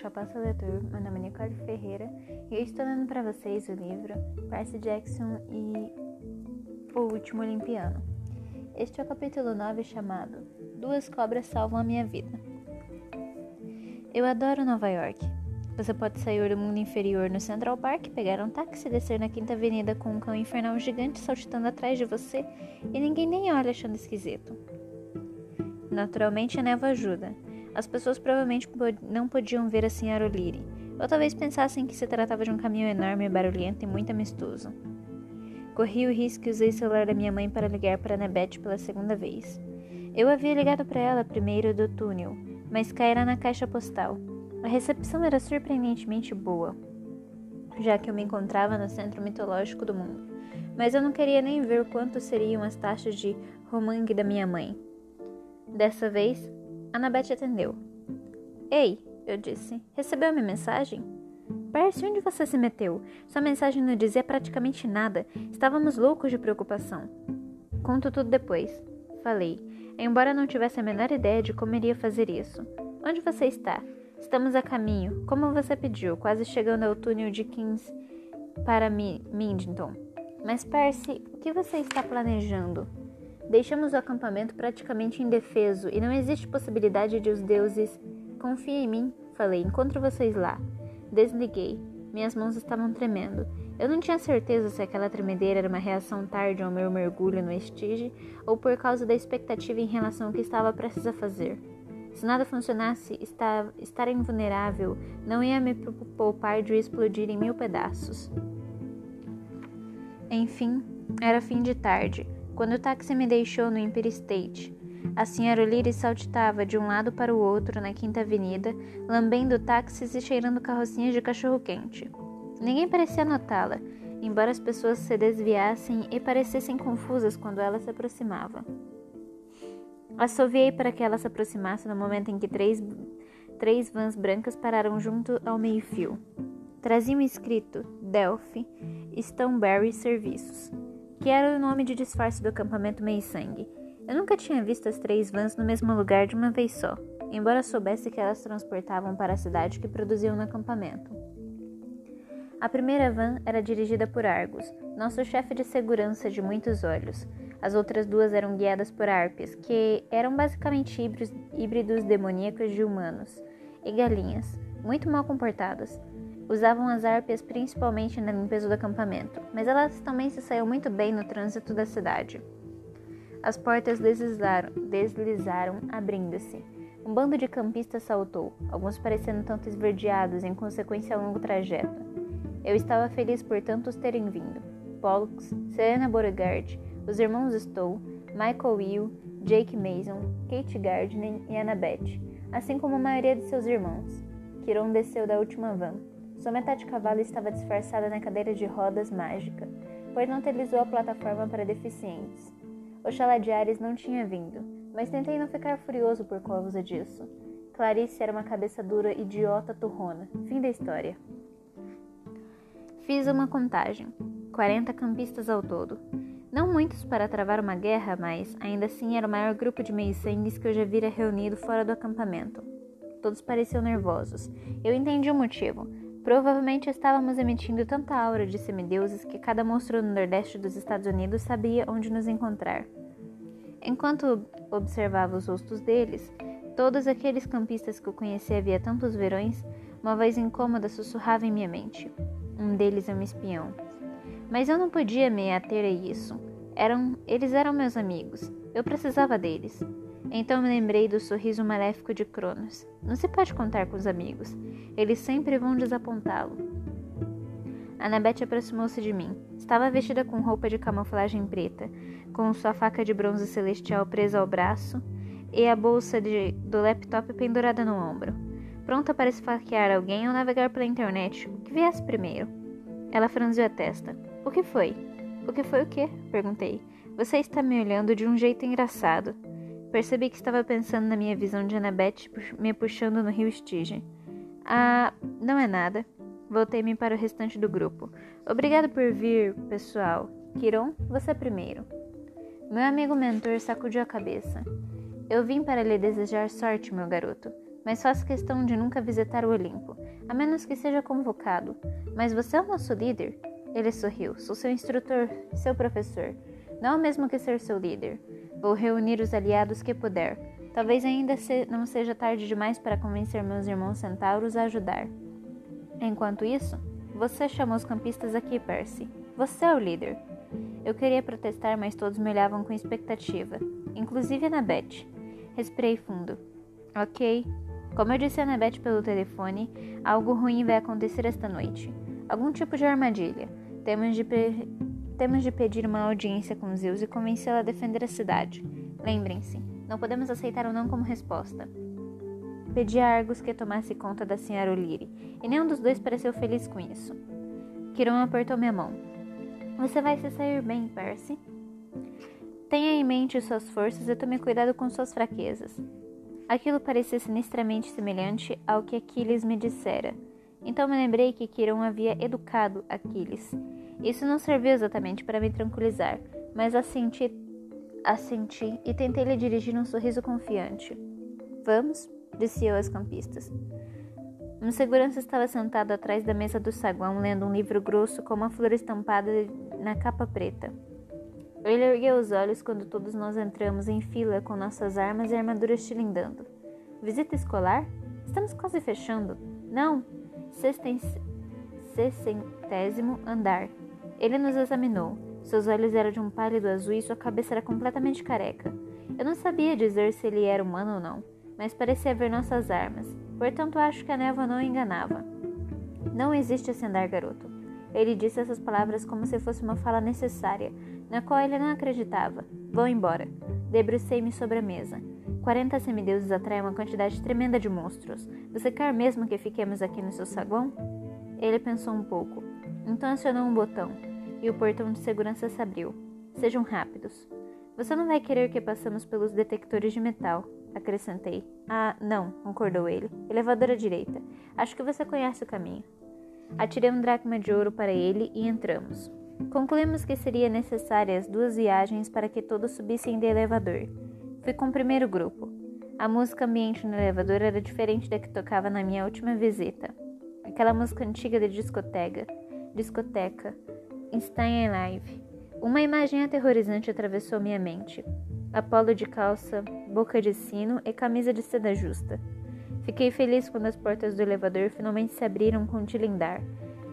Chapaça Leitor, meu nome é Nicole Ferreira e eu estou lendo para vocês o livro Percy Jackson e O Último Olimpiano. Este é o capítulo 9 chamado Duas Cobras Salvam a Minha Vida. Eu adoro Nova York. Você pode sair do mundo inferior no Central Park, pegar um táxi e descer na Quinta Avenida com um cão infernal gigante saltitando atrás de você e ninguém nem olha achando esquisito. Naturalmente a névoa ajuda as pessoas provavelmente não podiam ver a Sra. O'Leary, ou talvez pensassem que se tratava de um caminhão enorme, barulhento e muito amistoso. Corri o risco e usei o celular da minha mãe para ligar para Annabeth pela segunda vez. Eu havia ligado para ela primeiro do túnel, mas caíra na caixa postal. A recepção era surpreendentemente boa, já que eu me encontrava no centro mitológico do mundo. Mas eu não queria nem ver quanto seriam as taxas de romangue da minha mãe. Dessa vez, Annabeth atendeu. Ei, eu disse. Recebeu minha mensagem? Percy, onde você se meteu? Sua mensagem não dizia praticamente nada. Estávamos loucos de preocupação. Conto tudo depois. Falei, embora não tivesse a menor ideia de como iria fazer isso. Onde você está? Estamos a caminho, como você pediu, quase chegando ao túnel de Kings para Mindington. Mas Percy, o que você está planejando? Deixamos o acampamento praticamente indefeso e não existe possibilidade de os deuses. Confia em mim, falei. Encontro vocês lá. Desliguei. Minhas mãos estavam tremendo. Eu não tinha certeza se aquela tremedeira era uma reação tarde ao meu mergulho no Estige ou por causa da expectativa em relação ao que estava prestes a fazer. Se nada funcionasse, estar, invulnerável não ia me poupar de explodir em mil pedaços. Enfim, era fim de tarde quando o táxi me deixou no Empire State. A senhora O'Leary saltitava de um lado para o outro na Quinta Avenida, lambendo táxis e cheirando carrocinhas de cachorro-quente. Ninguém parecia notá-la, embora as pessoas se desviassem e parecessem confusas quando ela se aproximava. Assoviei para que ela se aproximasse no momento em que três, três vans brancas pararam junto ao meio-fio. Traziam escrito Delphi Stoneberry Serviços que era o nome de disfarce do acampamento Meio Sangue. Eu nunca tinha visto as três vans no mesmo lugar de uma vez só, embora soubesse que elas transportavam para a cidade que produziam no acampamento. A primeira van era dirigida por Argus, nosso chefe de segurança de muitos olhos. As outras duas eram guiadas por Arpias, que eram basicamente híbridos, híbridos demoníacos de humanos, e galinhas, muito mal comportadas. Usavam as árpias principalmente na limpeza do acampamento, mas elas também se saíam muito bem no trânsito da cidade. As portas deslizaram, deslizaram abrindo-se. Um bando de campistas saltou, alguns parecendo tanto esverdeados em consequência ao longo trajeto. Eu estava feliz por tantos terem vindo. Pollux, Selena Beauregard, os irmãos Stowe, Michael Will, Jake Mason, Kate Gardner e Annabeth, assim como a maioria de seus irmãos. Kiron desceu da última van. Sua metade cavalo estava disfarçada na cadeira de rodas mágica, pois não utilizou a plataforma para deficientes. Oxalá de Ares não tinha vindo, mas tentei não ficar furioso por causa disso. Clarice era uma cabeça dura, idiota, turrona. Fim da história. Fiz uma contagem. 40 campistas ao todo. Não muitos para travar uma guerra, mas ainda assim era o maior grupo de meio-sangues que eu já vira reunido fora do acampamento. Todos pareciam nervosos. Eu entendi o motivo. Provavelmente estávamos emitindo tanta aura de semideuses que cada monstro no nordeste dos Estados Unidos sabia onde nos encontrar. Enquanto observava os rostos deles, todos aqueles campistas que eu conhecia havia tantos verões, uma voz incômoda sussurrava em minha mente. Um deles é um espião. Mas eu não podia me ater a isso. Eram, eles eram meus amigos. Eu precisava deles. Então me lembrei do sorriso maléfico de Cronos. Não se pode contar com os amigos. Eles sempre vão desapontá-lo. Annabeth aproximou-se de mim. Estava vestida com roupa de camuflagem preta, com sua faca de bronze celestial presa ao braço e a bolsa de, do laptop pendurada no ombro. Pronta para esfaquear alguém ou navegar pela internet, o que viesse primeiro. Ela franziu a testa. O que foi? O que foi o quê? Perguntei. Você está me olhando de um jeito engraçado. Percebi que estava pensando na minha visão de Annabeth me puxando no rio Stygian. Ah, não é nada. Voltei-me para o restante do grupo. Obrigado por vir, pessoal. Kiron, você primeiro. Meu amigo mentor sacudiu a cabeça. Eu vim para lhe desejar sorte, meu garoto. mas faço questão de nunca visitar o Olimpo, a menos que seja convocado. Mas você é o nosso líder? Ele sorriu. Sou seu instrutor, seu professor. Não mesmo que ser seu líder. Vou reunir os aliados que puder. Talvez ainda se não seja tarde demais para convencer meus irmãos centauros a ajudar. Enquanto isso, você chamou os campistas aqui, Percy. Você é o líder. Eu queria protestar, mas todos me olhavam com expectativa, inclusive Annabeth. Respirei fundo. Ok. Como eu disse a Annabeth pelo telefone, algo ruim vai acontecer esta noite. Algum tipo de armadilha. Temos de, Temos de pedir uma audiência com Zeus e convencê-la a defender a cidade. Lembrem-se, não podemos aceitar o não como resposta. Pedi a Argus que tomasse conta da Sra. O'Leary, e nenhum dos dois pareceu feliz com isso. Kiron apertou minha mão. Você vai se sair bem, Percy. Tenha em mente suas forças e tome cuidado com suas fraquezas. Aquilo parecia sinistramente semelhante ao que Aquiles me dissera. Então me lembrei que Quirón havia educado Aquiles. Isso não serviu exatamente para me tranquilizar, mas assenti, assenti e tentei lhe dirigir um sorriso confiante. Vamos? disse eu aos campistas. Um segurança estava sentado atrás da mesa do saguão lendo um livro grosso com uma flor estampada na capa preta. Ele ergueu os olhos quando todos nós entramos em fila com nossas armas e armaduras tilindando. Visita escolar? Estamos quase fechando. Não, sessentésimo andar. Ele nos examinou. Seus olhos eram de um pálido azul e sua cabeça era completamente careca. Eu não sabia dizer se ele era humano ou não, mas parecia ver nossas armas. Portanto, acho que a névoa não enganava. Não existe esse andar, garoto. Ele disse essas palavras como se fosse uma fala necessária, na qual ele não acreditava. Vão embora. Debrucei-me sobre a mesa. Quarenta semideuses atraem uma quantidade tremenda de monstros. Você quer mesmo que fiquemos aqui no seu saguão? Ele pensou um pouco. Então acionou um botão, e o portão de segurança se abriu. Sejam rápidos. Você não vai querer que passemos pelos detectores de metal, acrescentei. Ah, não, concordou ele. Elevador à direita. Acho que você conhece o caminho. Atirei um dracma de ouro para ele e entramos. Concluímos que seria necessárias duas viagens para que todos subissem de elevador. Fui com o primeiro grupo. A música ambiente no elevador era diferente da que tocava na minha última visita. Aquela música antiga de discoteca, discoteca, Stein Live. Uma imagem aterrorizante atravessou minha mente. Apolo de calça, boca de sino e camisa de seda justa. Fiquei feliz quando as portas do elevador finalmente se abriram com um tilindar.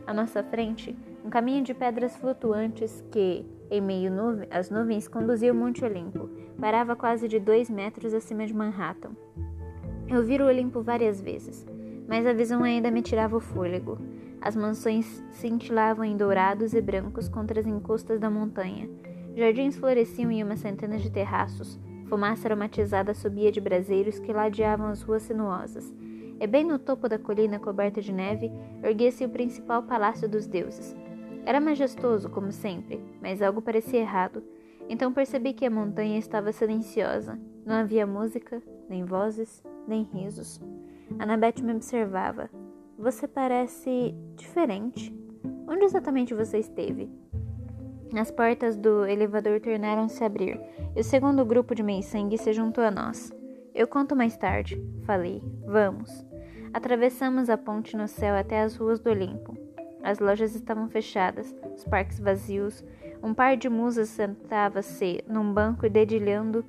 À nossa frente, um caminho de pedras flutuantes que, em meio às nuvens, conduzia o Monte Olimpo. Parava quase de dois metros acima de Manhattan. Eu vi o Olimpo várias vezes, mas a visão ainda me tirava o fôlego. As mansões cintilavam em dourados e brancos contra as encostas da montanha. Jardins floresciam em uma centena de terraços, Fumaça aromatizada subia de braseiros que ladeavam as ruas sinuosas. E bem no topo da colina coberta de neve erguia-se o principal palácio dos deuses. Era majestoso, como sempre, mas algo parecia errado. Então percebi que a montanha estava silenciosa. Não havia música, nem vozes, nem risos. Annabeth me observava. Você parece diferente. Onde exatamente você esteve? As portas do elevador tornaram-se abrir e o segundo grupo de meio-sangue se juntou a nós. Eu conto mais tarde, falei. Vamos. Atravessamos a ponte no céu até as ruas do Olimpo. As lojas estavam fechadas, os parques vazios. Um par de musas sentava-se num banco dedilhando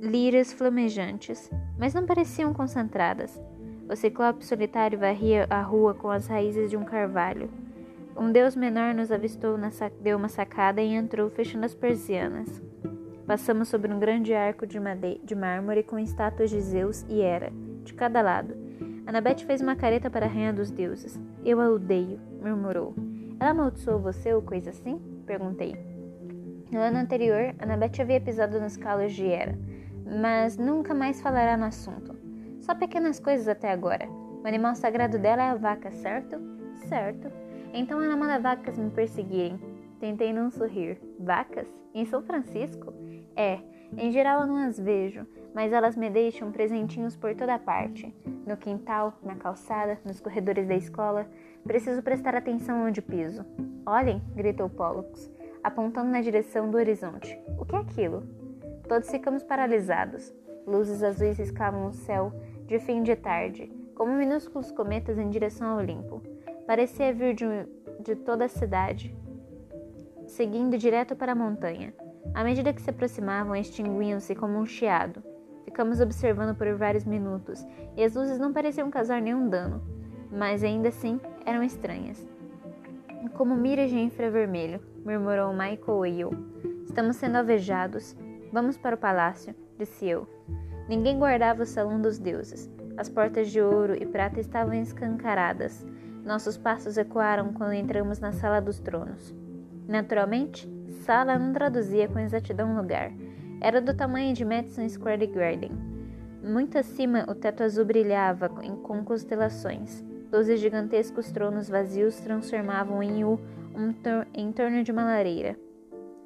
liras flamejantes, mas não pareciam concentradas. O ciclope solitário varria a rua com as raízes de um carvalho. Um deus menor nos avistou, deu uma sacada e entrou, fechando as persianas. Passamos sobre um grande arco de, de mármore com estátuas de Zeus e Hera, de cada lado. Anabete fez uma careta para a rainha dos deuses. Eu a odeio, murmurou. Ela amaldiçoou você ou coisa assim? Perguntei. No ano anterior, Anabete havia pisado nos calos de Hera, mas nunca mais falará no assunto. Só pequenas coisas até agora. O animal sagrado dela é a vaca, certo? Certo. Então ela manda vacas me perseguirem. Tentei não sorrir. Vacas? Em São Francisco? É, em geral eu não as vejo, mas elas me deixam presentinhos por toda parte. No quintal, na calçada, nos corredores da escola. Preciso prestar atenção onde piso. Olhem, gritou Pollux, apontando na direção do horizonte. O que é aquilo? Todos ficamos paralisados. Luzes azuis riscavam o céu, de fim de tarde, como minúsculos cometas em direção ao Olimpo. Parecia vir de, de toda a cidade, seguindo direto para a montanha. À medida que se aproximavam, extinguiam-se como um chiado. Ficamos observando por vários minutos, e as luzes não pareciam causar nenhum dano, mas ainda assim eram estranhas. Como miras de infravermelho, murmurou Michael e eu. Estamos sendo alvejados. Vamos para o palácio, disse eu. Ninguém guardava o salão dos deuses. As portas de ouro e prata estavam escancaradas. Nossos passos ecoaram quando entramos na sala dos tronos. Naturalmente, sala não traduzia com exatidão lugar. Era do tamanho de Madison Square Garden. Muito acima, o teto azul brilhava com constelações. Doze gigantescos tronos vazios transformavam em U um tor em torno de uma lareira.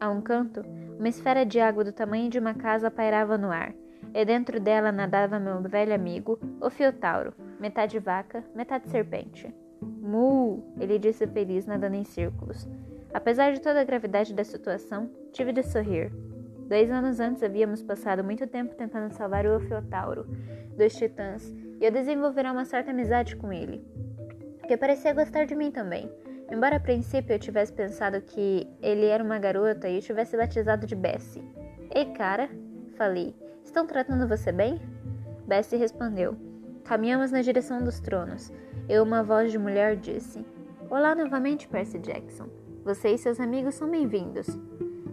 A um canto, uma esfera de água do tamanho de uma casa pairava no ar, e dentro dela nadava meu velho amigo, o Fiotauro, metade vaca, metade serpente. Mu! ele disse feliz, nadando em círculos. Apesar de toda a gravidade da situação, tive de sorrir. Dois anos antes havíamos passado muito tempo tentando salvar o Fiotauro dos titãs e eu desenvolvera uma certa amizade com ele, que parecia gostar de mim também. Embora a princípio eu tivesse pensado que ele era uma garota e eu tivesse batizado de Bessie. Ei, cara, falei, estão tratando você bem? Bessie respondeu. Caminhamos na direção dos tronos. Eu, uma voz de mulher, disse: Olá novamente, Percy Jackson. Você e seus amigos são bem-vindos.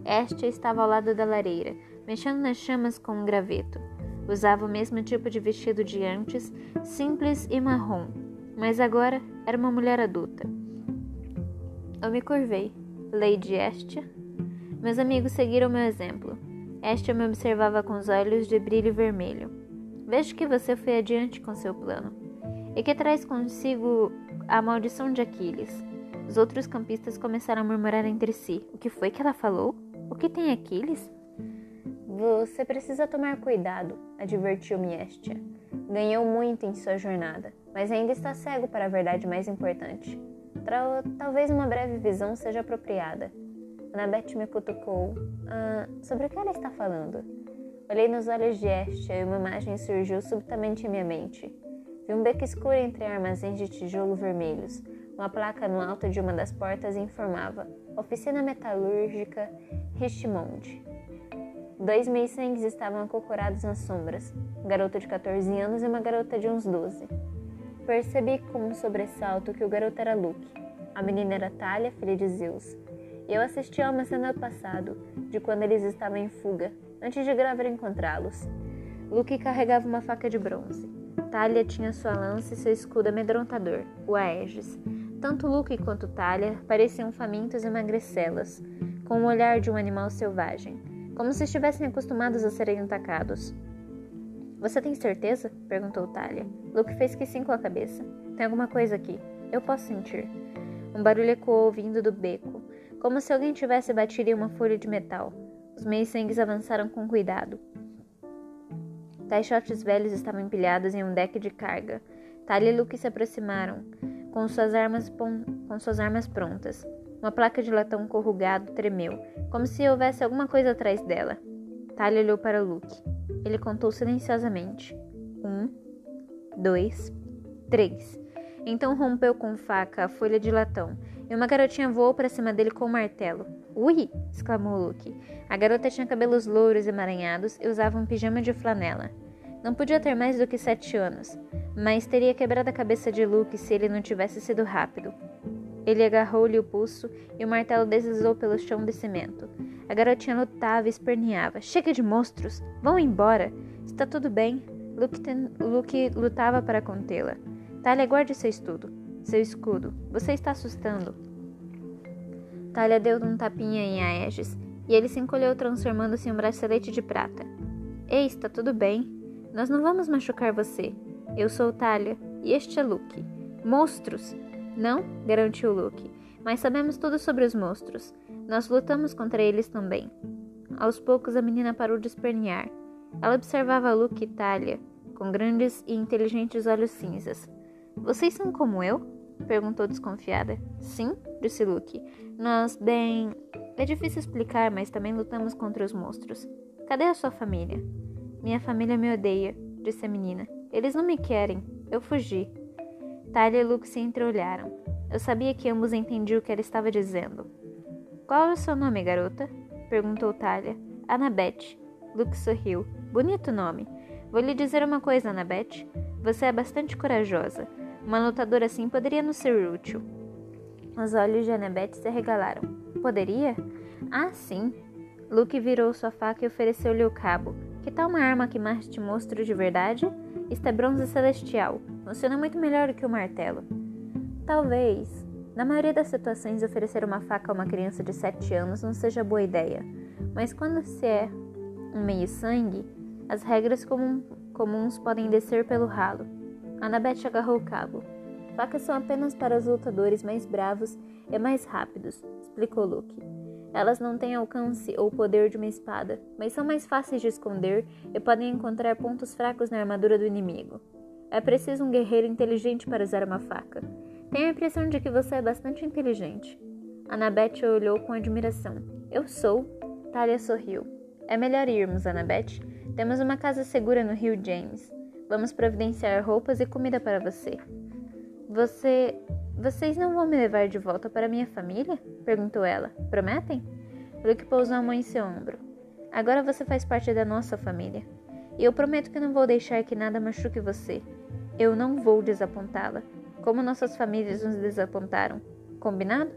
Estia estava ao lado da lareira, mexendo nas chamas com um graveto. Usava o mesmo tipo de vestido de antes, simples e marrom, mas agora era uma mulher adulta. Eu me curvei. Lady Estia? Meus amigos seguiram meu exemplo. Estia me observava com os olhos de brilho vermelho. Vejo que você foi adiante com seu plano. E que traz consigo a maldição de Aquiles. Os outros campistas começaram a murmurar entre si. O que foi que ela falou? O que tem Aquiles? Você precisa tomar cuidado, advertiu-me Estia. Ganhou muito em sua jornada, mas ainda está cego para a verdade mais importante. Tra talvez uma breve visão seja apropriada. Annabeth me cutucou. Ah, sobre o que ela está falando? Olhei nos olhos de Estia e uma imagem surgiu subitamente em minha mente. Vi um beco escuro entre armazéns de tijolo vermelhos. Uma placa no alto de uma das portas informava Oficina Metalúrgica Richmond. Dois meicengues estavam acocorados nas sombras, um garoto de 14 anos e uma garota de uns 12. Percebi com um sobressalto que o garoto era Luke. A menina era Talia, filha de Zeus. E eu assisti a uma cena do passado, de quando eles estavam em fuga, antes de Graver encontrá-los. Luke carregava uma faca de bronze. Talia tinha sua lança e seu escudo amedrontador, o Aegis. Tanto Luke quanto Talia pareciam famintos e magricelas, com o olhar de um animal selvagem como se estivessem acostumados a serem atacados. Você tem certeza? perguntou Talia. Luke fez que sim com a cabeça. Tem alguma coisa aqui. Eu posso sentir. Um barulho ecoou vindo do beco, como se alguém tivesse batido em uma folha de metal. Os meios sangues avançaram com cuidado. Caixotes velhos estavam empilhados em um deck de carga. Talia e Luke se aproximaram, com suas armas, com suas armas prontas. Uma placa de latão corrugado tremeu, como se houvesse alguma coisa atrás dela. Talia olhou para Luke. Ele contou silenciosamente. Um, dois, três. Então rompeu com faca a folha de latão e uma garotinha voou para cima dele com um martelo. Ui! exclamou Luke. A garota tinha cabelos louros emaranhados e usava um pijama de flanela. Não podia ter mais do que sete anos, mas teria quebrado a cabeça de Luke se ele não tivesse sido rápido. Ele agarrou-lhe o pulso e o martelo deslizou pelo chão de cimento. A garotinha lutava e esperneava. Chega de monstros! Vão embora! Está tudo bem. Luke, ten... Luke lutava para contê-la. Talia, guarde seu estudo. Seu escudo. Você está assustando. Talia deu um tapinha em Aegis e ele se encolheu transformando-se em um bracelete de prata. Ei, está tudo bem. Nós não vamos machucar você. Eu sou Talia e este é Luke. Monstros! Não, garantiu Luke, mas sabemos tudo sobre os monstros. Nós lutamos contra eles também. Aos poucos a menina parou de espernear. Ela observava Luke e Talia, com grandes e inteligentes olhos cinzas. Vocês são como eu? perguntou desconfiada. Sim, disse Luke. Nós, bem. É difícil explicar, mas também lutamos contra os monstros. Cadê a sua família? Minha família me odeia, disse a menina. Eles não me querem. Eu fugi. Talia e Luke se entreolharam. Eu sabia que ambos entendiam o que ela estava dizendo. Qual é o seu nome, garota? perguntou Talia. Annabeth. Luke sorriu. Bonito nome. Vou lhe dizer uma coisa, Annabeth. Você é bastante corajosa. Uma lutadora assim poderia nos ser útil. Os olhos de Annabeth se arregalaram. Poderia? Ah, sim. Luke virou sua faca e ofereceu-lhe o cabo. Que tal uma arma que mate monstro de verdade? Isto é bronze celestial. Funciona muito melhor do que o martelo. Talvez. Na maioria das situações, oferecer uma faca a uma criança de 7 anos não seja boa ideia. Mas quando se é um meio-sangue, as regras comum, comuns podem descer pelo ralo. Annabeth agarrou o cabo. Facas são apenas para os lutadores mais bravos e mais rápidos, explicou Luke. Elas não têm alcance ou poder de uma espada, mas são mais fáceis de esconder e podem encontrar pontos fracos na armadura do inimigo. É preciso um guerreiro inteligente para usar uma faca. Tenho a impressão de que você é bastante inteligente. Annabeth olhou com admiração. Eu sou. Talia sorriu. É melhor irmos, Annabeth. Temos uma casa segura no Rio James. Vamos providenciar roupas e comida para você. Você vocês não vão me levar de volta para minha família? perguntou ela. Prometem? Luke pousou a mão em seu ombro. Agora você faz parte da nossa família. E eu prometo que não vou deixar que nada machuque você. Eu não vou desapontá-la, como nossas famílias nos desapontaram. Combinado?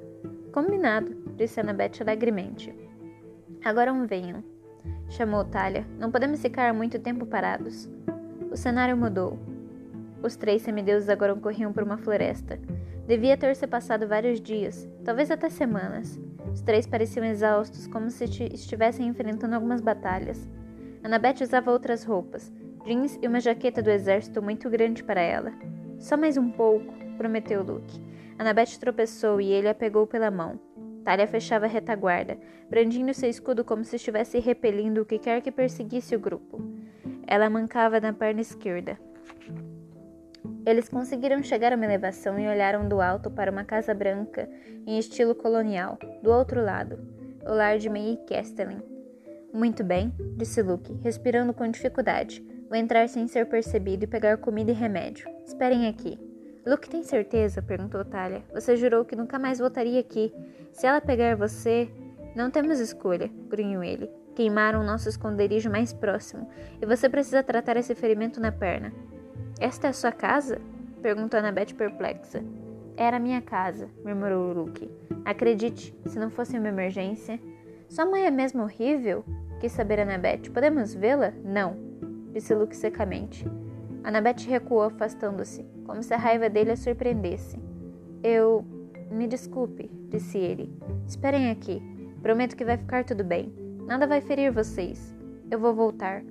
Combinado, disse Annabeth alegremente. Agora um venham, chamou Talia. Não podemos ficar muito tempo parados. O cenário mudou. Os três semideuses agora corriam por uma floresta. Devia ter se passado vários dias, talvez até semanas. Os três pareciam exaustos, como se estivessem enfrentando algumas batalhas. Annabeth usava outras roupas, jeans e uma jaqueta do exército muito grande para ela. Só mais um pouco, prometeu Luke. Annabeth tropeçou e ele a pegou pela mão. Talia fechava a retaguarda, brandindo seu escudo como se estivesse repelindo o que quer que perseguisse o grupo. Ela mancava na perna esquerda. Eles conseguiram chegar a uma elevação e olharam do alto para uma casa branca em estilo colonial, do outro lado, o lar de May Kestelin. Muito bem, disse Luke, respirando com dificuldade. Vou entrar sem ser percebido e pegar comida e remédio. Esperem aqui. Luke tem certeza? perguntou Talia. Você jurou que nunca mais voltaria aqui. Se ela pegar você. Não temos escolha, grunhiu ele. Queimaram nosso esconderijo mais próximo, e você precisa tratar esse ferimento na perna. Esta é a sua casa? perguntou Annabeth perplexa. Era minha casa, murmurou Luke. Acredite, se não fosse uma emergência. Sua mãe é mesmo horrível? Quis saber Annabeth. Podemos vê-la? Não, disse Luke secamente. Annabeth recuou, afastando-se, como se a raiva dele a surpreendesse. Eu. Me desculpe, disse ele. Esperem aqui. Prometo que vai ficar tudo bem. Nada vai ferir vocês. Eu vou voltar.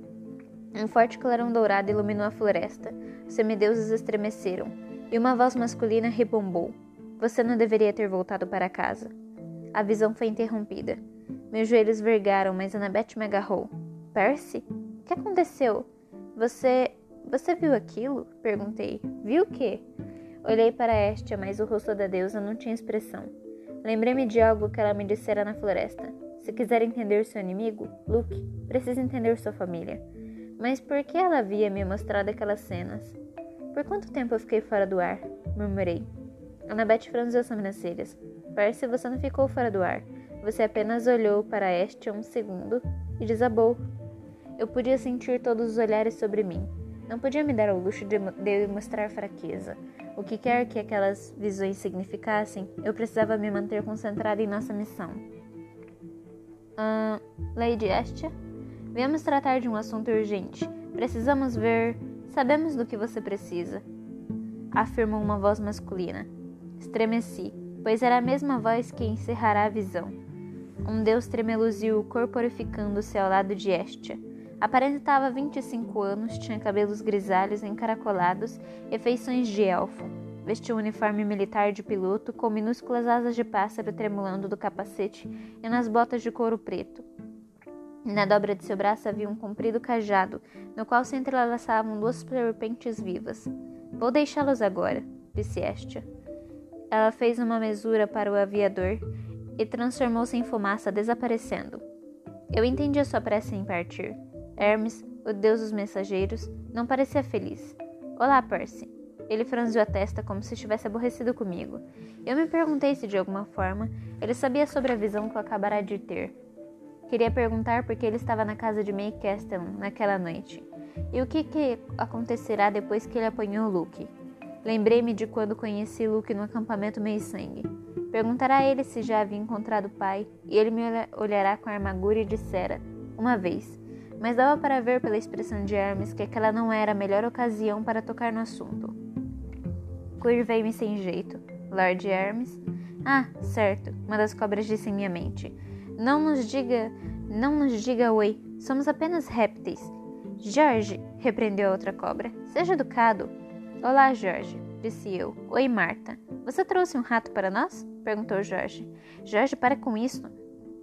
Um forte clarão dourado iluminou a floresta. Os semideuses estremeceram, e uma voz masculina rebombou. Você não deveria ter voltado para casa. A visão foi interrompida. Meus joelhos vergaram, mas Annabeth me agarrou. Percy? O que aconteceu? Você. Você viu aquilo? Perguntei. Viu o quê? Olhei para Estia, mas o rosto da deusa não tinha expressão. Lembrei-me de algo que ela me dissera na floresta. Se quiser entender seu inimigo, Luke, precisa entender sua família. Mas por que ela havia me mostrado aquelas cenas? Por quanto tempo eu fiquei fora do ar? Murmurei. Annabeth franziu as sobrancelhas. Percy, você não ficou fora do ar. Você apenas olhou para este um segundo e desabou. Eu podia sentir todos os olhares sobre mim. Não podia me dar o luxo de, mostrar fraqueza. O que quer que aquelas visões significassem, eu precisava me manter concentrada em nossa missão. Uh, Lady Estia? Viemos tratar de um assunto urgente. Precisamos ver. Sabemos do que você precisa. Afirmou uma voz masculina. Estremeci, pois era a mesma voz que encerrará a visão. Um deus tremeluziu, corporificando-se ao lado de Estia. Aparentava 25 anos, tinha cabelos grisalhos encaracolados e feições de elfo. Vestia um uniforme militar de piloto com minúsculas asas de pássaro tremulando do capacete e nas botas de couro preto. Na dobra de seu braço havia um comprido cajado, no qual se entrelaçavam duas serpentes vivas. Vou deixá-los agora, disse Estia. Ela fez uma mesura para o aviador e transformou-se em fumaça, desaparecendo. Eu entendi a sua pressa em partir. Hermes, o deus dos mensageiros, não parecia feliz. Olá, Percy. Ele franziu a testa como se estivesse aborrecido comigo. Eu me perguntei se, de alguma forma, ele sabia sobre a visão que eu acabara de ter. Queria perguntar por que ele estava na casa de May Castellan naquela noite. E o que, que acontecerá depois que ele apanhou Luke? Lembrei-me de quando conheci Luke no acampamento Meio Sangue. Perguntará a ele se já havia encontrado o pai, e ele me olhará com armadura e dissera, uma vez. Mas dava para ver pela expressão de Hermes que aquela não era a melhor ocasião para tocar no assunto. Curvei-me sem jeito. Lord Hermes? Ah, certo, uma das cobras disse em minha mente. Não nos diga, não nos diga oi, somos apenas répteis. Jorge, repreendeu a outra cobra, seja educado. Olá, Jorge, disse eu. Oi, Marta. Você trouxe um rato para nós? perguntou Jorge. Jorge, para com isso,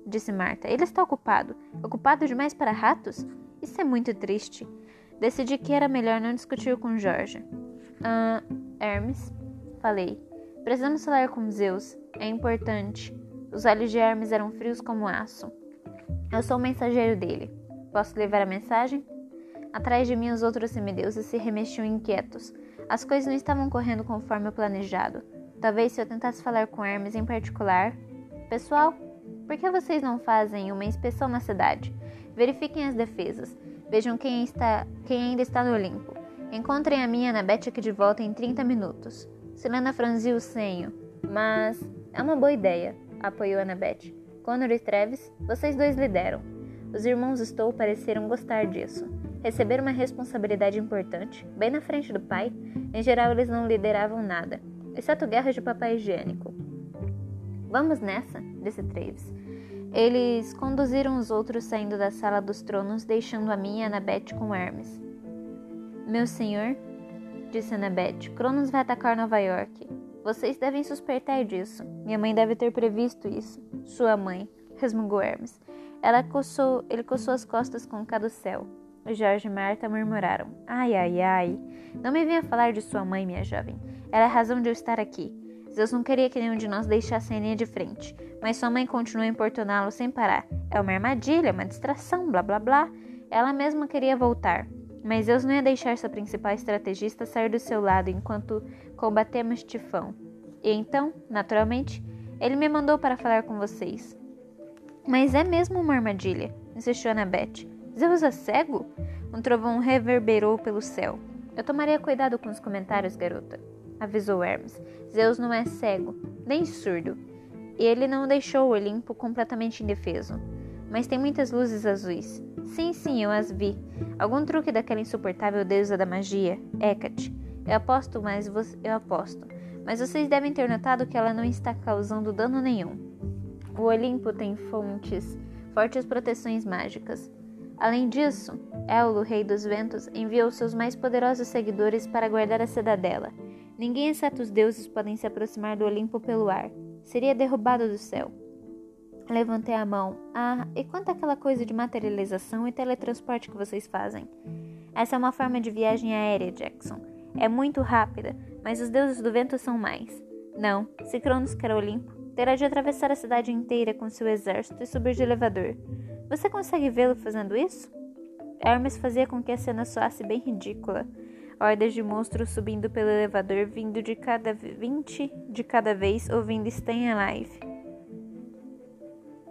disse Marta. Ele está ocupado. Ocupado demais para ratos? Isso é muito triste. Decidi que era melhor não discutir com Jorge. Ah, Hermes, falei. Precisamos falar com Zeus. É importante. Os olhos de Hermes eram frios como aço. Eu sou o mensageiro dele. Posso levar a mensagem? Atrás de mim, os outros semideuses se remexiam inquietos. As coisas não estavam correndo conforme o planejado. Talvez se eu tentasse falar com Hermes em particular. Pessoal, por que vocês não fazem uma inspeção na cidade? Verifiquem as defesas. Vejam quem, está, quem ainda está no Olimpo. Encontrem a minha Anabete aqui de volta em 30 minutos. Selena franziu o senho. Mas é uma boa ideia, apoiou Annabeth. Connor e Travis, vocês dois lideram. Os irmãos Stowe pareceram gostar disso. Receber uma responsabilidade importante, bem na frente do pai, em geral eles não lideravam nada exceto guerras de papel higiênico. Vamos nessa, disse Traves. Eles conduziram os outros saindo da sala dos tronos, deixando a minha Annabeth com Hermes. Meu senhor, disse Annabeth, Cronos vai atacar Nova York. Vocês devem suspeitar disso. Minha mãe deve ter previsto isso. Sua mãe, resmungou Hermes. Ela coçou, ele coçou as costas com o caducel. Jorge e Marta murmuraram. Ai, ai, ai. Não me venha falar de sua mãe, minha jovem. Ela é a razão de eu estar aqui. Zeus não queria que nenhum de nós deixasse a linha de frente, mas sua mãe continuou a importuná-lo sem parar. É uma armadilha, uma distração, blá blá blá. Ela mesma queria voltar, mas Zeus não ia deixar sua principal estrategista sair do seu lado enquanto combatemos Tifão. E então, naturalmente, ele me mandou para falar com vocês. Mas é mesmo uma armadilha, insistiu Annabeth. Zeus é cego? Um trovão reverberou pelo céu. Eu tomaria cuidado com os comentários, garota, avisou Hermes. Zeus não é cego, nem surdo. E ele não deixou o Olimpo completamente indefeso. Mas tem muitas luzes azuis. Sim, sim, eu as vi. Algum truque daquela insuportável deusa da magia, Hecate. Eu aposto, mas eu aposto. Mas vocês devem ter notado que ela não está causando dano nenhum. O Olimpo tem fontes, fortes proteções mágicas. Além disso, Éolo, rei dos ventos, enviou seus mais poderosos seguidores para guardar a cidadela. Ninguém exceto os deuses podem se aproximar do Olimpo pelo ar. Seria derrubado do céu. Levantei a mão. Ah, e quanto àquela coisa de materialização e teletransporte que vocês fazem? Essa é uma forma de viagem aérea, Jackson. É muito rápida, mas os deuses do vento são mais. Não, se Cronos quer Olimpo, terá de atravessar a cidade inteira com seu exército e subir de elevador. Você consegue vê-lo fazendo isso? Hermes fazia com que a cena soasse bem ridícula. Hordas de monstros subindo pelo elevador, vindo de cada vinte de cada vez, ouvindo Stay Alive.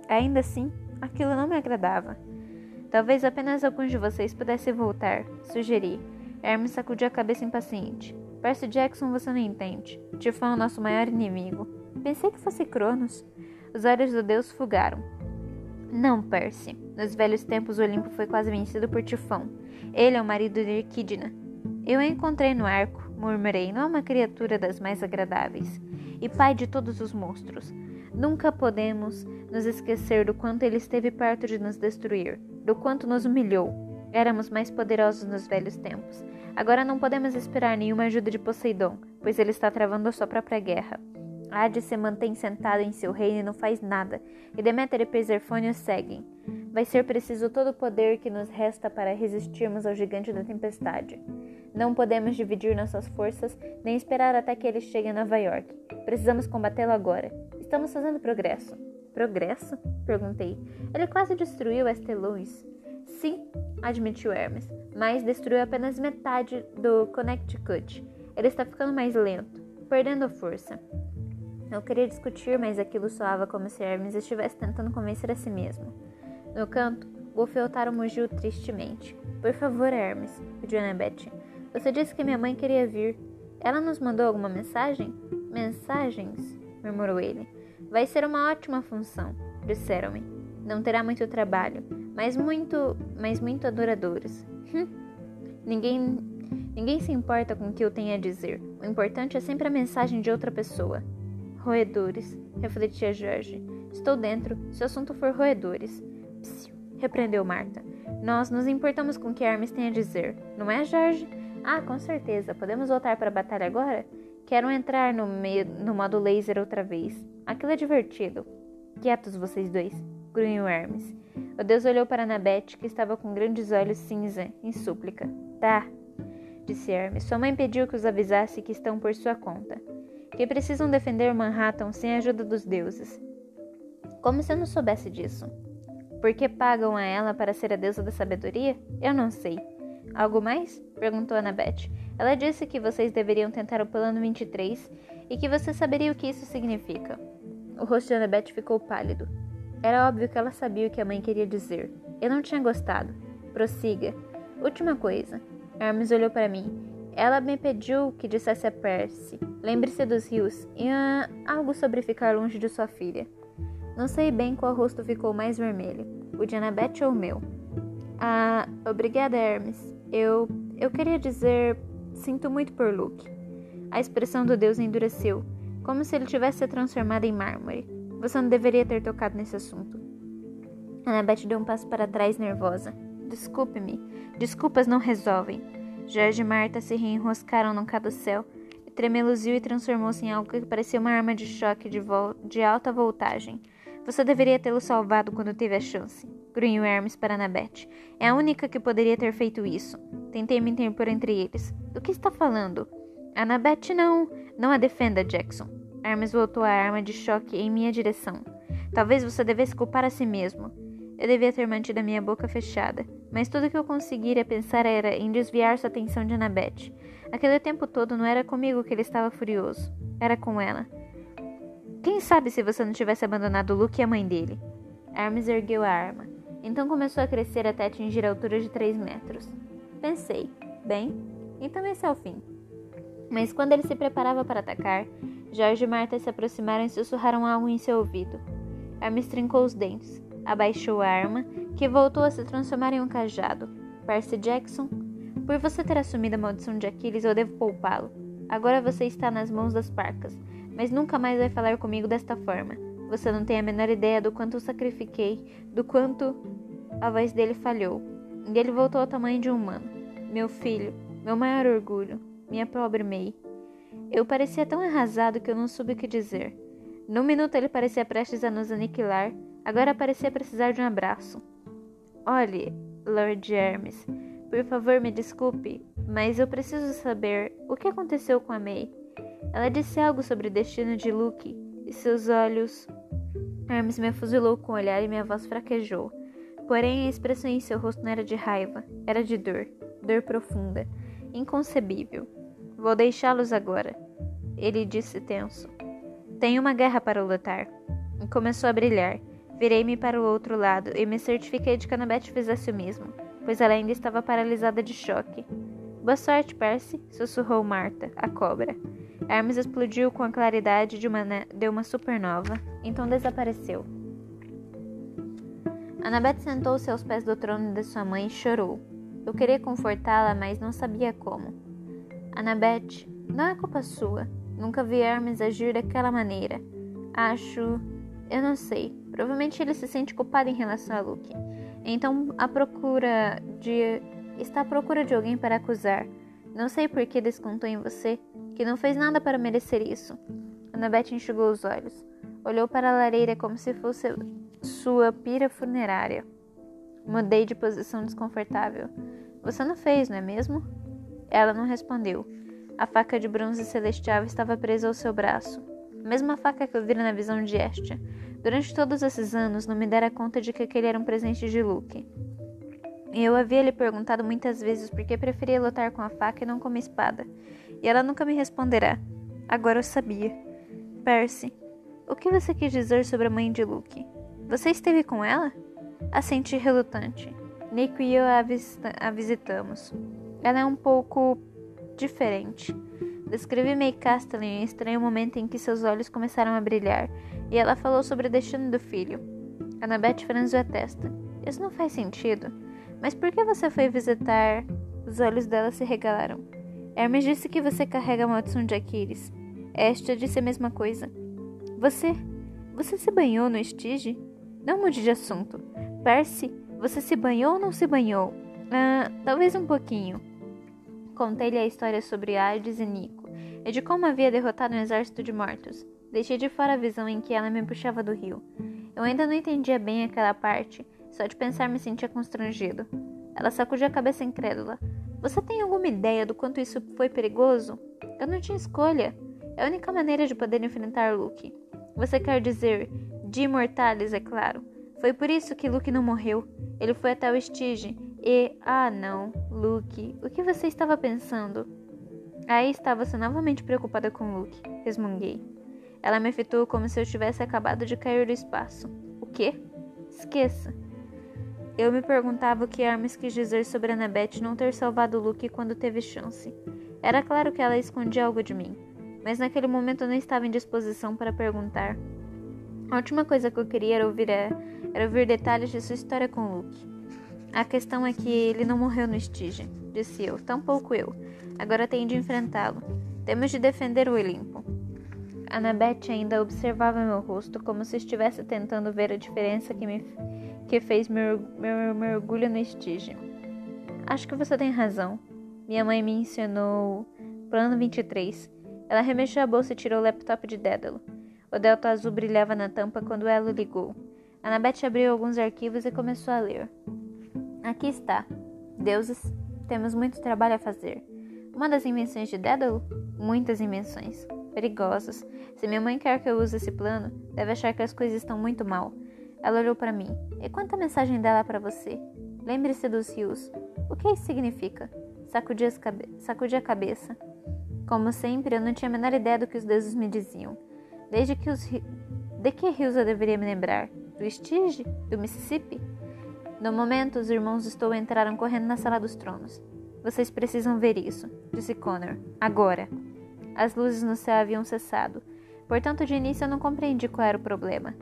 Ainda assim, aquilo não me agradava. Talvez apenas alguns de vocês pudessem voltar, sugeri. Hermes sacudiu a cabeça impaciente. Percy Jackson você não entende. Tifão é o nosso maior inimigo. Pensei que fosse Cronos. Os olhos do deus fugaram. Não, Percy. Nos velhos tempos, o Olimpo foi quase vencido por Tifão. Ele é o marido de Equidna. Eu a encontrei no arco, murmurei. Não é uma criatura das mais agradáveis. E pai de todos os monstros. Nunca podemos nos esquecer do quanto ele esteve perto de nos destruir, do quanto nos humilhou. Éramos mais poderosos nos velhos tempos. Agora não podemos esperar nenhuma ajuda de Poseidon, pois ele está travando a sua própria guerra. Hades se mantém sentado em seu reino e não faz nada, e Deméter e Persephone o seguem. Vai ser preciso todo o poder que nos resta para resistirmos ao gigante da tempestade. Não podemos dividir nossas forças, nem esperar até que ele chegue a Nova York. Precisamos combatê-lo agora. Estamos fazendo progresso. Progresso? Perguntei. Ele quase destruiu St. Sim, admitiu Hermes, mas destruiu apenas metade do Connecticut. Ele está ficando mais lento, perdendo força. Eu queria discutir, mas aquilo soava como se Hermes estivesse tentando convencer a si mesmo. No canto, Golfeotaro mugiu tristemente. Por favor, Hermes, pediu Annabeth. Você disse que minha mãe queria vir. Ela nos mandou alguma mensagem? Mensagens? murmurou ele. Vai ser uma ótima função, disseram-me. Não terá muito trabalho, mas muito, mas muito adoradores. Hum. Ninguém, ninguém se importa com o que eu tenho a dizer. O importante é sempre a mensagem de outra pessoa. Roedores, refletia Jorge. Estou dentro, se o assunto for roedores. Psiu, repreendeu Marta. Nós nos importamos com o que Hermes tem a dizer, não é, Jorge? Ah, com certeza. Podemos voltar para a batalha agora? Quero entrar no, no modo laser outra vez. Aquilo é divertido. Quietos vocês dois, grunhiu Hermes. O deus olhou para Anabete, que estava com grandes olhos cinza, em súplica. Tá, disse Hermes. Sua mãe pediu que os avisasse que estão por sua conta. Que precisam defender Manhattan sem a ajuda dos deuses. Como se eu não soubesse disso. Por que pagam a ela para ser a deusa da sabedoria? Eu não sei. Algo mais? perguntou Annabeth. Ela disse que vocês deveriam tentar o plano 23 e que você saberia o que isso significa. O rosto de Annabeth ficou pálido. Era óbvio que ela sabia o que a mãe queria dizer. Eu não tinha gostado. Prossiga. Última coisa. Hermes olhou para mim. Ela me pediu que dissesse a Percy. Lembre-se dos rios e uh, algo sobre ficar longe de sua filha. Não sei bem qual rosto ficou mais vermelho, o de Annabeth ou o meu. Ah, obrigada, Hermes. Eu. Eu queria dizer. Sinto muito por Luke. A expressão do deus endureceu, como se ele tivesse se transformado em mármore. Você não deveria ter tocado nesse assunto. Annabeth deu um passo para trás, nervosa. Desculpe-me. Desculpas não resolvem. Jorge e Marta se reenroscaram no caducel e tremeluziu e transformou-se em algo que parecia uma arma de choque de, de alta voltagem. Você deveria tê-lo salvado quando teve a chance grunhiu Hermes para Annabeth. É a única que poderia ter feito isso. Tentei me interpor entre eles. Do que está falando? Annabeth não. Não a defenda, Jackson. Hermes voltou a arma de choque em minha direção. Talvez você devesse culpar a si mesmo. Eu devia ter mantido a minha boca fechada, mas tudo que eu conseguiria pensar era em desviar sua atenção de Annabeth. Aquele tempo todo não era comigo que ele estava furioso, era com ela. Quem sabe se você não tivesse abandonado Luke e a mãe dele? Hermes ergueu a arma. Então começou a crescer até atingir a altura de 3 metros. Pensei, bem, então esse é o fim. Mas quando ele se preparava para atacar, Jorge e Marta se aproximaram e sussurraram algo em seu ouvido. Hermes trincou os dentes, abaixou a arma, que voltou a se transformar em um cajado. Percy Jackson, por você ter assumido a maldição de Aquiles, eu devo poupá-lo. Agora você está nas mãos das parcas, mas nunca mais vai falar comigo desta forma. Você não tem a menor ideia do quanto sacrifiquei, do quanto a voz dele falhou. E ele voltou ao tamanho de um humano. Meu filho, meu maior orgulho, minha pobre May. Eu parecia tão arrasado que eu não soube o que dizer. Num minuto ele parecia prestes a nos aniquilar, agora parecia precisar de um abraço. Olhe, Lord Hermes, por favor me desculpe, mas eu preciso saber o que aconteceu com a May. Ela disse algo sobre o destino de Luke e seus olhos Hermes me afuzilou com o olhar e minha voz fraquejou. Porém, a expressão em seu rosto não era de raiva, era de dor, dor profunda, inconcebível. Vou deixá-los agora, ele disse tenso. Tenho uma guerra para lutar. E começou a brilhar. Virei-me para o outro lado e me certifiquei de que Annabeth fizesse o mesmo, pois ela ainda estava paralisada de choque. Boa sorte, Percy, sussurrou Marta, a cobra. Hermes explodiu com a claridade de uma, de uma supernova, então desapareceu. Annabeth sentou-se aos pés do trono de sua mãe e chorou. Eu queria confortá-la, mas não sabia como. Annabeth, não é culpa sua. Nunca vi Hermes agir daquela maneira. Acho. Eu não sei. Provavelmente ele se sente culpado em relação a Luke. Então, a procura de. está à procura de alguém para acusar. Não sei por que descontou em você que não fez nada para merecer isso. Annabeth enxugou os olhos. Olhou para a lareira como se fosse sua pira funerária. Mudei de posição desconfortável. Você não fez, não é mesmo? Ela não respondeu. A faca de bronze celestial estava presa ao seu braço. A mesma faca que eu vira na visão de Estia. Durante todos esses anos, não me dera conta de que aquele era um presente de Luke. Eu havia lhe perguntado muitas vezes por que preferia lutar com a faca e não com a espada, e ela nunca me responderá. Agora eu sabia. Percy, o que você quis dizer sobre a mãe de Luke? Você esteve com ela? Assenti relutante. Nico e eu a, a visitamos. Ela é um pouco diferente. Descrevi May Castellan em um estranho momento em que seus olhos começaram a brilhar, e ela falou sobre o destino do filho. Annabeth franziu a testa. Isso não faz sentido. Mas por que você foi visitar? Os olhos dela se regalaram. Hermes disse que você carrega a maldição de Aquiles. Esta disse a mesma coisa. Você. Você se banhou no estige? Não mude de assunto. Percy, você se banhou ou não se banhou? Ah, talvez um pouquinho. Contei-lhe a história sobre Hades e Nico, e de como havia derrotado um exército de mortos. Deixei de fora a visão em que ela me puxava do rio. Eu ainda não entendia bem aquela parte, só de pensar me sentia constrangido. Ela sacudiu a cabeça incrédula. Você tem alguma ideia do quanto isso foi perigoso? Eu não tinha escolha. É a única maneira de poder enfrentar Luke. Você quer dizer, de imortales, é claro. Foi por isso que Luke não morreu. Ele foi até o Estige e. Ah, não, Luke, o que você estava pensando? Aí estava-se novamente preocupada com Luke, resmunguei. Ela me fitou como se eu tivesse acabado de cair do espaço. O quê? Esqueça. Eu me perguntava o que Hermes quis dizer sobre Annabeth não ter salvado Luke quando teve chance. Era claro que ela escondia algo de mim, mas naquele momento eu não estava em disposição para perguntar. A última coisa que eu queria era ouvir, é, era ouvir detalhes de sua história com Luke. A questão é que ele não morreu no Estige, disse eu, tampouco eu. Agora tenho de enfrentá-lo. Temos de defender o Olimpo. Annabeth ainda observava meu rosto como se estivesse tentando ver a diferença que me que fez meu, meu mergulho no estige. Acho que você tem razão. Minha mãe me ensinou plano 23. Ela remexeu a bolsa e tirou o laptop de Dédalo. O delta azul brilhava na tampa quando ela ligou. Annabeth abriu alguns arquivos e começou a ler. Aqui está. Deuses, temos muito trabalho a fazer. Uma das invenções de Dédalo? Muitas invenções. Perigosas. Se minha mãe quer que eu use esse plano, deve achar que as coisas estão muito mal. Ela olhou para mim. E quanta mensagem dela para você? Lembre-se dos rios. O que isso significa? Sacudi, cabe sacudi a cabeça. Como sempre, eu não tinha a menor ideia do que os deuses me diziam. Desde que os. De que rios eu deveria me lembrar? Do Estige? Do Mississippi? No momento, os irmãos Stow entraram correndo na sala dos tronos. Vocês precisam ver isso, disse Connor. Agora. As luzes no céu haviam cessado. Portanto, de início eu não compreendi qual era o problema.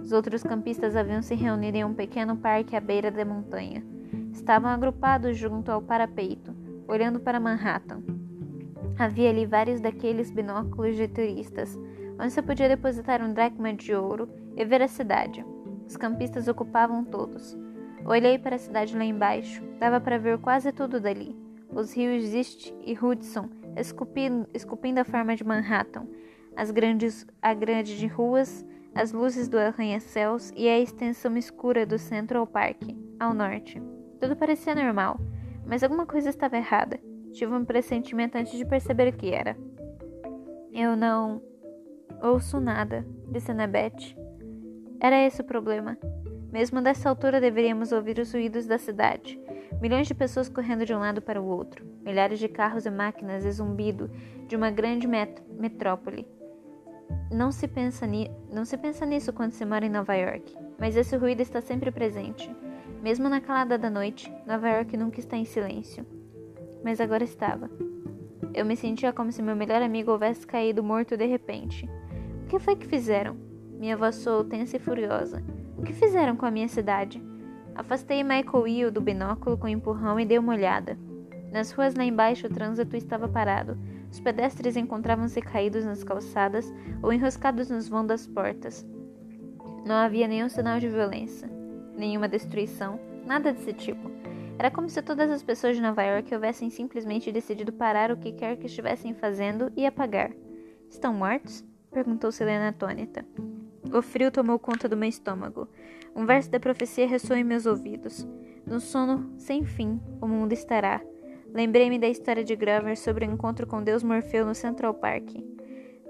Os outros campistas haviam se reunido em um pequeno parque à beira da montanha. Estavam agrupados junto ao parapeito, olhando para Manhattan. Havia ali vários daqueles binóculos de turistas, onde se podia depositar um dracma de ouro e ver a cidade. Os campistas ocupavam todos. Olhei para a cidade lá embaixo. Dava para ver quase tudo dali. Os rios East e Hudson esculpindo, esculpindo a forma de Manhattan, as grandes, a grande de ruas as luzes do arranha-céus e a extensão escura do Central Park, ao norte. Tudo parecia normal, mas alguma coisa estava errada. Tive um pressentimento antes de perceber o que era. Eu não ouço nada, disse Annabeth. Era esse o problema. Mesmo dessa altura deveríamos ouvir os ruídos da cidade. Milhões de pessoas correndo de um lado para o outro, milhares de carros e máquinas e zumbido de uma grande met metrópole. Não se, pensa não se pensa nisso quando se mora em Nova York, mas esse ruído está sempre presente. Mesmo na calada da noite, Nova York nunca está em silêncio. Mas agora estava. Eu me sentia como se meu melhor amigo houvesse caído morto de repente. O que foi que fizeram? Minha voz soou tensa e furiosa. O que fizeram com a minha cidade? Afastei Michael Will do binóculo com um empurrão e dei uma olhada. Nas ruas lá embaixo o trânsito estava parado, os pedestres encontravam-se caídos nas calçadas ou enroscados nos vãos das portas. Não havia nenhum sinal de violência, nenhuma destruição, nada desse tipo. Era como se todas as pessoas de Nova York houvessem simplesmente decidido parar o que quer que estivessem fazendo e apagar. Estão mortos? perguntou Selena atônita. O frio tomou conta do meu estômago. Um verso da profecia ressoou em meus ouvidos. No sono sem fim, o mundo estará. Lembrei-me da história de Grover sobre o encontro com Deus Morfeu no Central Park.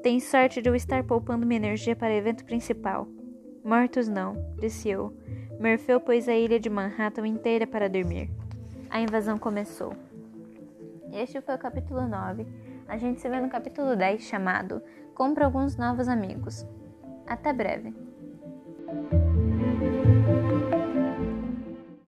Tem sorte de eu estar poupando minha energia para o evento principal. Mortos não, disse eu. Morfeu pôs a ilha de Manhattan inteira para dormir. a invasão começou. Este foi o capítulo 9. A gente se vê no capítulo 10 chamado Compra alguns novos amigos. Até breve!